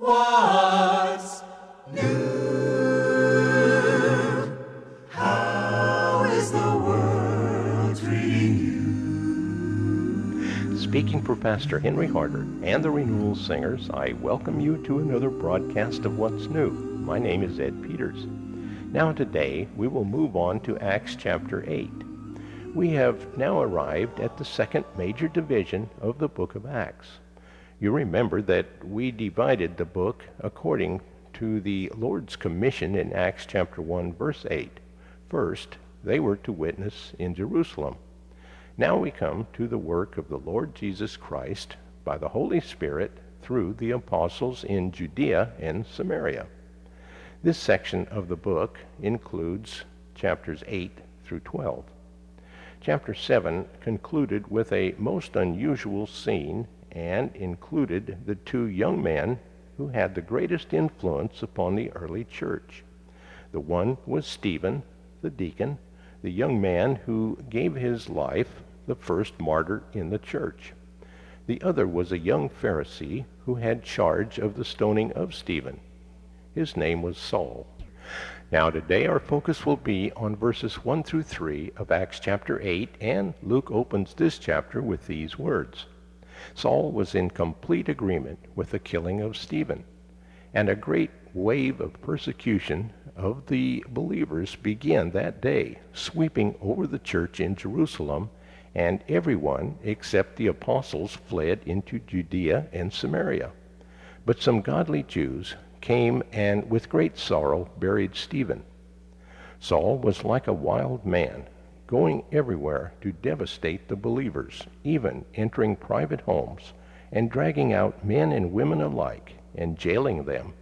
What's new? How is the world treating you? Speaking for Pastor Henry Harder and the Renewal Singers, I welcome you to another broadcast of What's New. My name is Ed Peters. Now, today, we will move on to Acts chapter 8. We have now arrived at the second major division of the book of Acts. You remember that we divided the book according to the Lord's commission in Acts chapter 1 verse 8. First, they were to witness in Jerusalem. Now we come to the work of the Lord Jesus Christ by the Holy Spirit through the apostles in Judea and Samaria. This section of the book includes chapters 8 through 12. Chapter 7 concluded with a most unusual scene and included the two young men who had the greatest influence upon the early church. The one was Stephen, the deacon, the young man who gave his life, the first martyr in the church. The other was a young Pharisee who had charge of the stoning of Stephen. His name was Saul. Now, today our focus will be on verses 1 through 3 of Acts chapter 8, and Luke opens this chapter with these words Saul was in complete agreement with the killing of Stephen, and a great wave of persecution of the believers began that day, sweeping over the church in Jerusalem, and everyone except the apostles fled into Judea and Samaria. But some godly Jews came and with great sorrow buried Stephen. Saul was like a wild man, going everywhere to devastate the believers, even entering private homes and dragging out men and women alike and jailing them.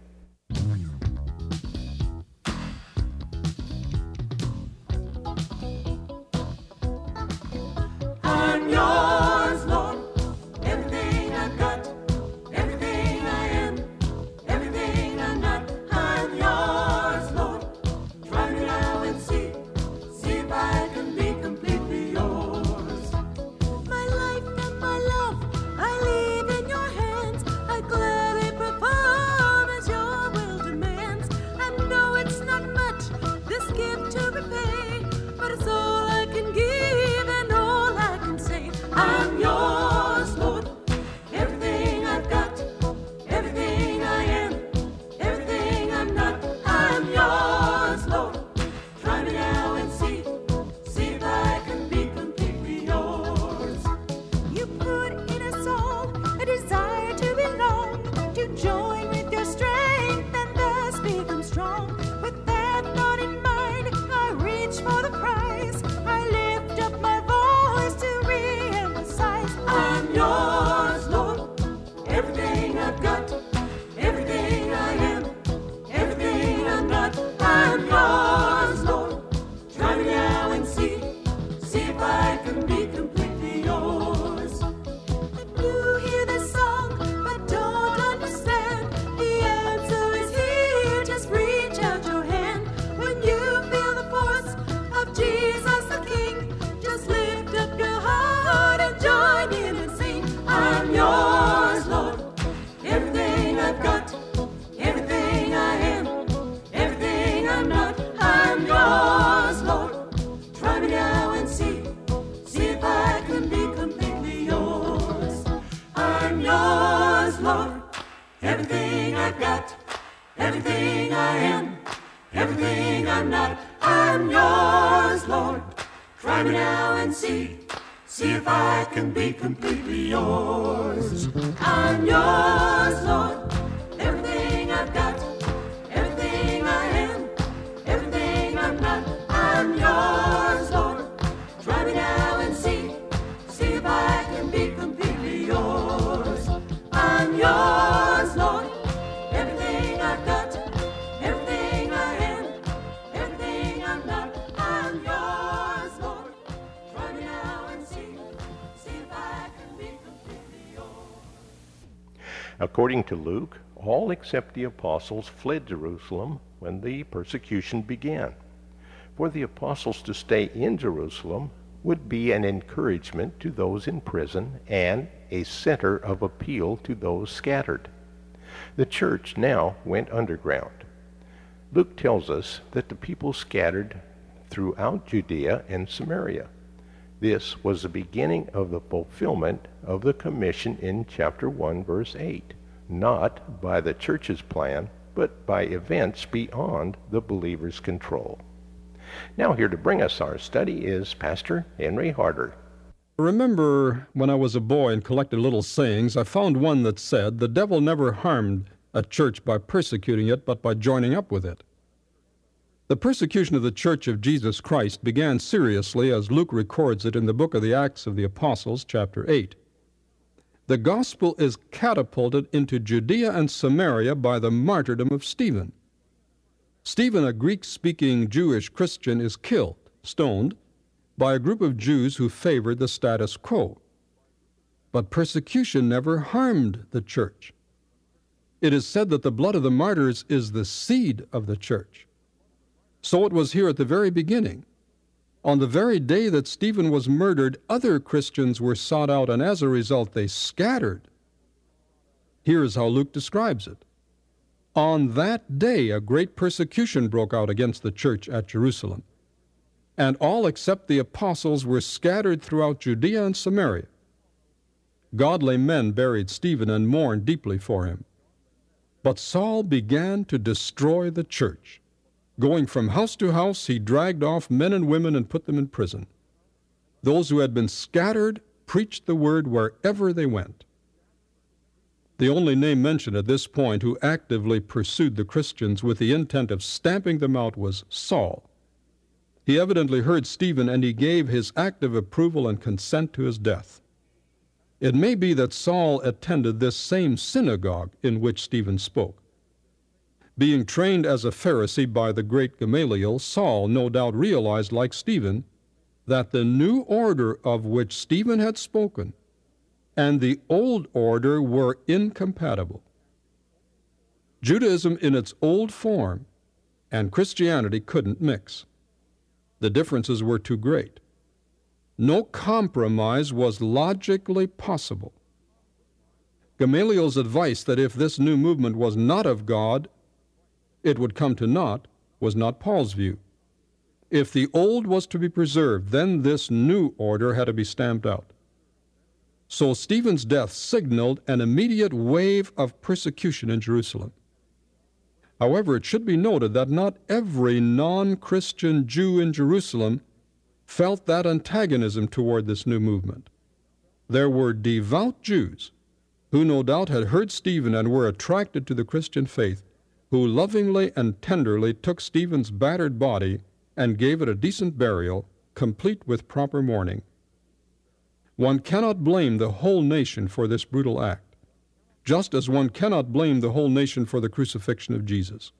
I am, everything I'm not. I'm yours, Lord. Try me now and see, see if I can be completely yours. I'm yours, Lord. Everything I've got, everything I am, everything I'm not. I'm yours, Lord. Try me now and see, see if I can be completely yours. I'm yours, According to Luke, all except the apostles fled Jerusalem when the persecution began. For the apostles to stay in Jerusalem would be an encouragement to those in prison and a center of appeal to those scattered. The church now went underground. Luke tells us that the people scattered throughout Judea and Samaria. This was the beginning of the fulfillment of the commission in chapter 1, verse 8, not by the church's plan, but by events beyond the believer's control. Now, here to bring us our study is Pastor Henry Harder. Remember when I was a boy and collected little sayings, I found one that said, The devil never harmed a church by persecuting it, but by joining up with it. The persecution of the Church of Jesus Christ began seriously as Luke records it in the book of the Acts of the Apostles, chapter 8. The gospel is catapulted into Judea and Samaria by the martyrdom of Stephen. Stephen, a Greek speaking Jewish Christian, is killed, stoned, by a group of Jews who favored the status quo. But persecution never harmed the church. It is said that the blood of the martyrs is the seed of the church. So it was here at the very beginning. On the very day that Stephen was murdered, other Christians were sought out, and as a result, they scattered. Here is how Luke describes it. On that day, a great persecution broke out against the church at Jerusalem, and all except the apostles were scattered throughout Judea and Samaria. Godly men buried Stephen and mourned deeply for him. But Saul began to destroy the church. Going from house to house, he dragged off men and women and put them in prison. Those who had been scattered preached the word wherever they went. The only name mentioned at this point who actively pursued the Christians with the intent of stamping them out was Saul. He evidently heard Stephen and he gave his active approval and consent to his death. It may be that Saul attended this same synagogue in which Stephen spoke. Being trained as a Pharisee by the great Gamaliel, Saul no doubt realized, like Stephen, that the new order of which Stephen had spoken and the old order were incompatible. Judaism in its old form and Christianity couldn't mix. The differences were too great. No compromise was logically possible. Gamaliel's advice that if this new movement was not of God, it would come to naught was not Paul's view. If the old was to be preserved, then this new order had to be stamped out. So Stephen's death signaled an immediate wave of persecution in Jerusalem. However, it should be noted that not every non Christian Jew in Jerusalem felt that antagonism toward this new movement. There were devout Jews who no doubt had heard Stephen and were attracted to the Christian faith who lovingly and tenderly took Stephen's battered body and gave it a decent burial, complete with proper mourning. One cannot blame the whole nation for this brutal act, just as one cannot blame the whole nation for the crucifixion of Jesus.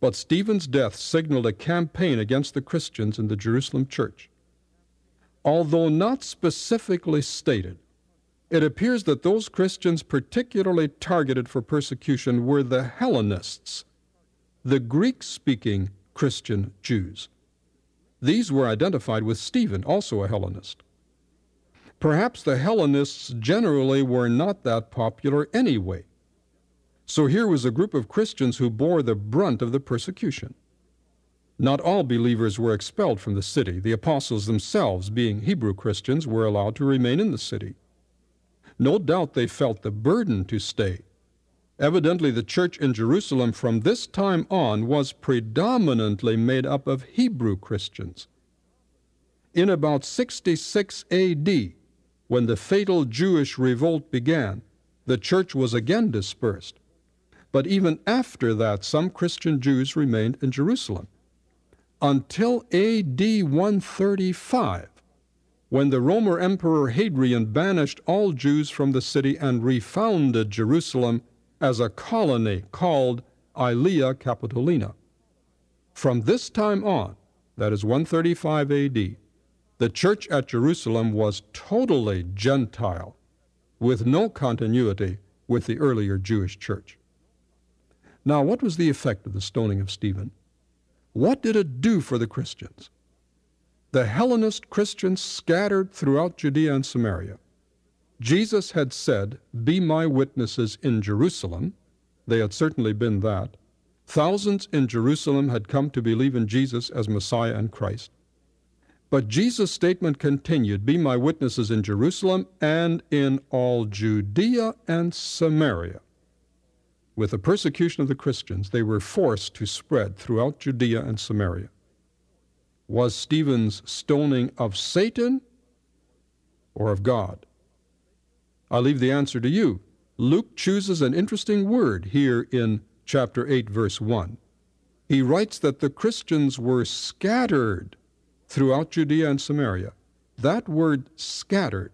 But Stephen's death signaled a campaign against the Christians in the Jerusalem church. Although not specifically stated, it appears that those Christians particularly targeted for persecution were the Hellenists, the Greek speaking Christian Jews. These were identified with Stephen, also a Hellenist. Perhaps the Hellenists generally were not that popular anyway. So here was a group of Christians who bore the brunt of the persecution. Not all believers were expelled from the city. The apostles themselves, being Hebrew Christians, were allowed to remain in the city. No doubt they felt the burden to stay. Evidently, the church in Jerusalem from this time on was predominantly made up of Hebrew Christians. In about 66 AD, when the fatal Jewish revolt began, the church was again dispersed. But even after that, some Christian Jews remained in Jerusalem. Until AD 135, when the Roman Emperor Hadrian banished all Jews from the city and refounded Jerusalem as a colony called Aelia Capitolina. From this time on, that is 135 AD, the church at Jerusalem was totally Gentile, with no continuity with the earlier Jewish church. Now, what was the effect of the stoning of Stephen? What did it do for the Christians? The Hellenist Christians scattered throughout Judea and Samaria. Jesus had said, Be my witnesses in Jerusalem. They had certainly been that. Thousands in Jerusalem had come to believe in Jesus as Messiah and Christ. But Jesus' statement continued Be my witnesses in Jerusalem and in all Judea and Samaria. With the persecution of the Christians, they were forced to spread throughout Judea and Samaria. Was Stephen's stoning of Satan or of God? I leave the answer to you. Luke chooses an interesting word here in chapter 8, verse 1. He writes that the Christians were scattered throughout Judea and Samaria. That word scattered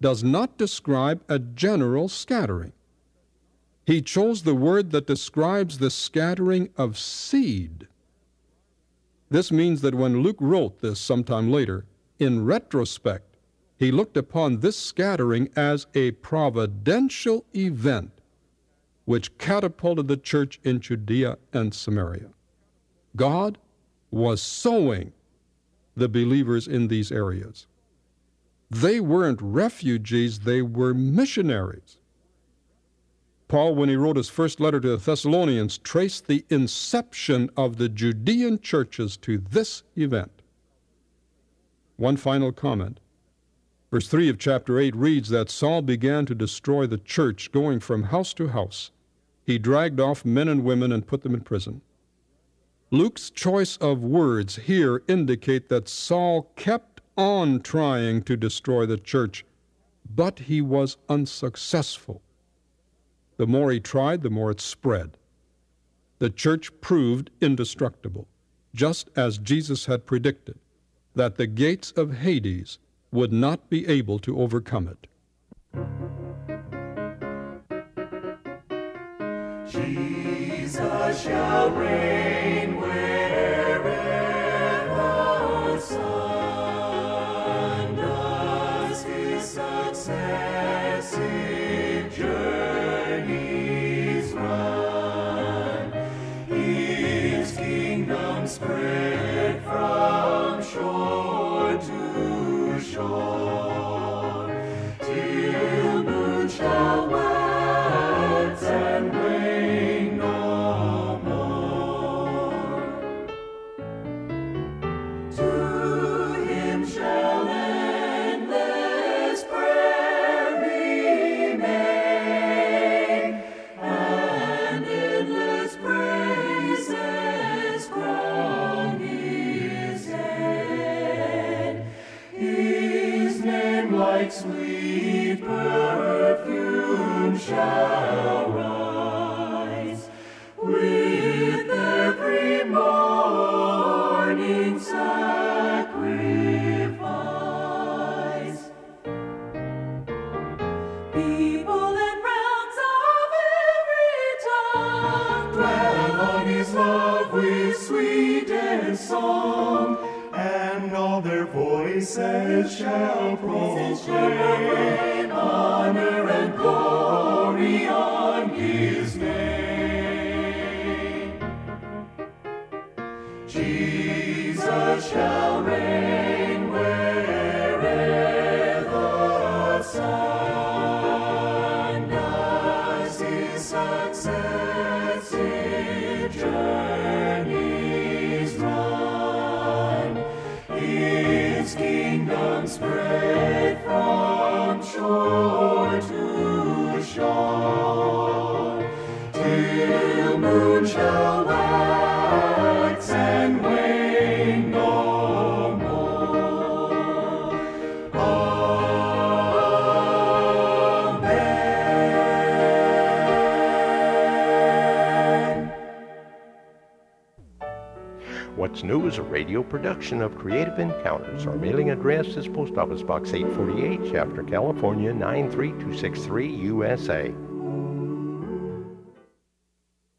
does not describe a general scattering. He chose the word that describes the scattering of seed. This means that when Luke wrote this sometime later, in retrospect, he looked upon this scattering as a providential event which catapulted the church in Judea and Samaria. God was sowing the believers in these areas. They weren't refugees, they were missionaries. Paul, when he wrote his first letter to the Thessalonians, traced the inception of the Judean churches to this event. One final comment. Verse 3 of chapter 8 reads that Saul began to destroy the church, going from house to house. He dragged off men and women and put them in prison. Luke's choice of words here indicate that Saul kept on trying to destroy the church, but he was unsuccessful. The more he tried, the more it spread. The church proved indestructible, just as Jesus had predicted, that the gates of Hades would not be able to overcome it. Jesus shall reign song, and all their voices shall proclaim honor What's New is a radio production of Creative Encounters. Our mailing address is Post Office Box 848, Shafter, California 93263, USA.